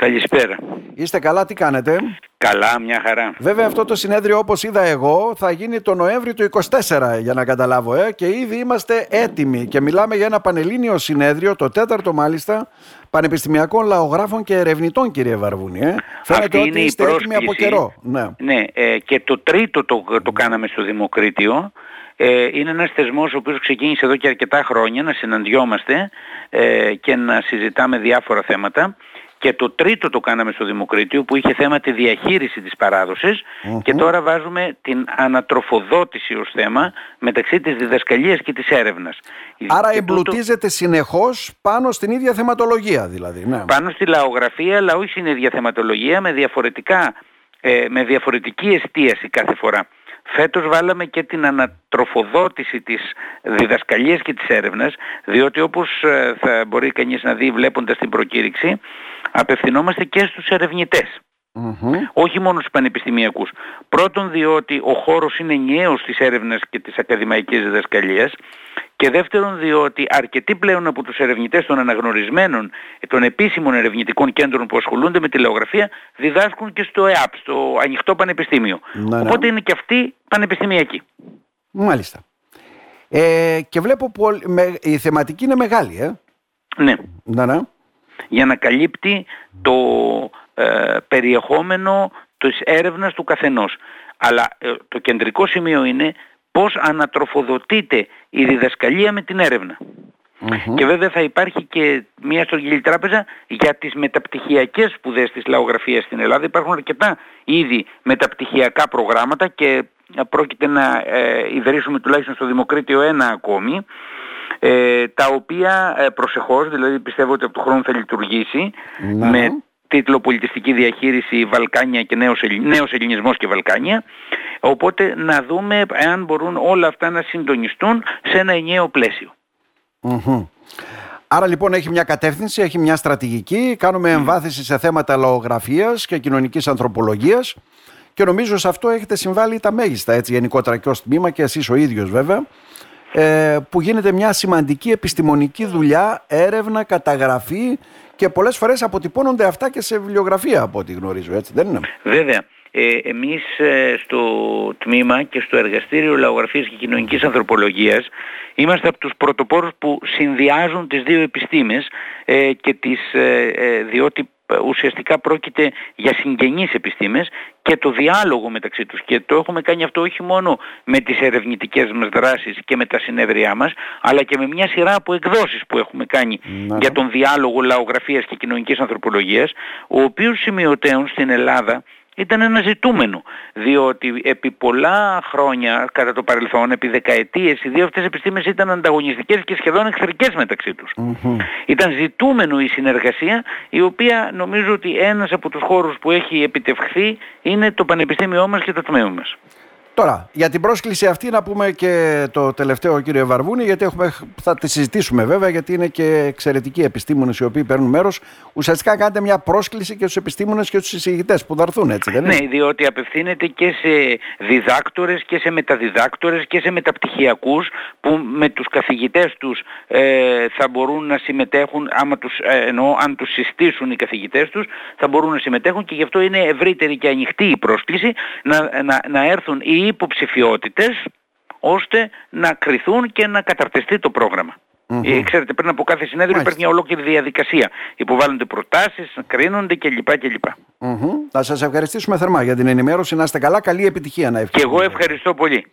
Καλησπέρα. Είστε καλά, τι κάνετε; Καλά, μια χαρά. Βέβαια αυτό το συνέδριο όπως είδα εγώ θα γίνει το Νοέμβρη του 24 για να καταλάβω ε, και ήδη είμαστε έτοιμοι και μιλάμε για ένα πανελλήνιο συνέδριο, το τέταρτο μάλιστα, πανεπιστημιακών λαογράφων και ερευνητών κύριε Βαρβούνη. Ε. Φαίνεται Αυτή ότι η είστε έτοιμοι από πρόσκληση. καιρό. Ναι. Ναι, ε, και το τρίτο το, το κάναμε στο Δημοκρίτιο. Ε, είναι ένας θεσμός ο οποίος ξεκίνησε εδώ και αρκετά χρόνια να συναντιόμαστε ε, και να συζητάμε διάφορα θέματα. Και το τρίτο το κάναμε στο Δημοκρίτιο που είχε θέμα τη διαχείριση της παραδοσης και τώρα βάζουμε την ανατροφοδότηση ως θέμα μεταξύ της διδασκαλίας και της έρευνας. Άρα Και τούτο- εμπλουτίζεται συνεχώς πάνω στην ίδια θεματολογία δηλαδή. Ναι. πάνω στη λαογραφία αλλά όχι στην ίδια θεματολογία με, διαφορετικά, ε, με διαφορετική εστίαση κάθε φορά. Φέτος βάλαμε και την ανατροφοδότηση της διδασκαλίας και της έρευνας διότι όπως ε, θα μπορεί κανείς να δει βλέποντας την προκήρυξη απευθυνόμαστε και στους ερευνητές Μμμ. όχι μόνο στους πανεπιστημιακούς. Πρώτον διότι ο χώρος είναι νέος της έρευνας και της ακαδημαϊκής διδασκαλίας και δεύτερον διότι αρκετοί πλέον από τους ερευνητές των αναγνωρισμένων των επίσημων ερευνητικών κέντρων που ασχολούνται με τη λαογραφία διδάσκουν και στο ΕΑΠ, στο ανοιχτό πανεπιστήμιο. Ναι, ναι. Οπότε είναι και αυτοί πανεπιστημιακοί. Μάλιστα. Ε, και βλέπω πολ- με, η θεματική είναι μεγάλη, ε. Ναι. Ναι, ναι. Για να καλύπτει το ε, περιεχόμενο της έρευνας του καθενός. Αλλά ε, το κεντρικό σημείο είναι πώς ανατροφοδοτείται η διδασκαλία με την έρευνα. Μμμ. Και βέβαια θα υπάρχει και μια στρογγυλή τράπεζα για τις μεταπτυχιακές σπουδές της λαογραφίας στην Ελλάδα. Υπάρχουν αρκετά ήδη μεταπτυχιακά προγράμματα και ε, πρόκειται να ε, ιδρύσουμε τουλάχιστον στο Δημοκρίτιο ένα ακόμη ε, τα οποία ε, προσεχώς, δηλαδή πιστεύω ότι από το χρόνο θα λειτουργήσει Ναι. με τίτλο Πολιτιστική Διαχείριση Βαλκάνια και Νέος, Ελλη- Νέος Ελληνισμός και Βαλκάνια οπότε να δούμε αν μπορούν όλα αυτά να συντονιστούν σε ένα ενιαίο πλαίσιο. Μμμ. Άρα λοιπόν έχει μια κατεύθυνση, έχει μια στρατηγική, κάνουμε εμβάθυνση σε θέματα λαογραφίας και κοινωνικής ανθρωπολογίας και νομίζω σε αυτό έχετε συμβάλει τα μέγιστα έτσι γενικότερα και ως τμήμα και εσείς ο ίδιος βέβαια ε, που γίνεται μια σημαντική επιστημονική δουλειά, έρευνα, καταγραφή και πολλές φορές αποτυπώνονται αυτά και σε βιβλιογραφία από ό,τι γνωρίζω έτσι δεν είναι; Βέβαια, ε, εμείς ε, στο τμήμα και στο εργαστήριο λαογραφίας και κοινωνικής ανθρωπολογίας είμαστε από τους πρωτοπόρους που συνδυάζουν τις δύο επιστήμες ε, και τις, ε, ε, διότι ε, ουσιαστικά πρόκειται για συγγενείς επιστήμες και το διάλογο μεταξύ τους και το έχουμε κάνει αυτό όχι μόνο με τις ερευνητικές μας δράσεις και με τα συνέδριά μας αλλά και με μια σειρά από εκδόσεις που έχουμε κάνει Ναι. για τον διάλογο λαογραφίας και κοινωνικής ανθρωπολογίας ο οποίος σημειωτέων στην Ελλάδα ήταν ένα ζητούμενο, διότι επί πολλά χρόνια κατά το παρελθόν, επί δεκαετίες, οι δύο αυτές επιστήμες ήταν ανταγωνιστικές και σχεδόν εχθρικές μεταξύ τους. Μμμ. Ήταν ζητούμενο η συνεργασία, η οποία νομίζω ότι ένας από τους χώρους που έχει επιτευχθεί είναι το πανεπιστήμιό μας και το τμήμα μας. Τώρα, για την πρόσκληση αυτή να πούμε και το τελευταίο κύριο Βαρβούνη, γιατί έχουμε, θα τη συζητήσουμε βέβαια, γιατί είναι και εξαιρετικοί επιστήμονες οι οποίοι παίρνουν μέρος. Ουσιαστικά κάνετε μια πρόσκληση και στους επιστήμονες και στους εισηγητές που θα έρθουν, έτσι δεν είναι; Ναι, διότι απευθύνεται και σε διδάκτορες και σε μεταδιδάκτορες και σε μεταπτυχιακούς που με τους καθηγητές τους ε, θα μπορούν να συμμετέχουν, άμα τους, ε, εννοώ, αν τους συστήσουν οι καθηγητές τους, θα μπορούν να συμμετέχουν και γι' αυτό είναι ευρύτερη και ανοιχτή η πρόσκληση να, να, να έρθουν οι υποψηφιότητες ώστε να κριθούν και να καταρτιστεί το πρόγραμμα. Ε, ξέρετε, πριν από κάθε συνέδριο Μάλιστα. υπάρχει μια ολόκληρη διαδικασία. Υποβάλλονται προτάσεις, κρίνονται κλπ. κλπ. Μμμ. Θα σας ευχαριστήσουμε θερμά για την ενημέρωση. Να είστε καλά. Καλή επιτυχία να Και ευχηθούμε. εγώ ευχαριστώ πολύ.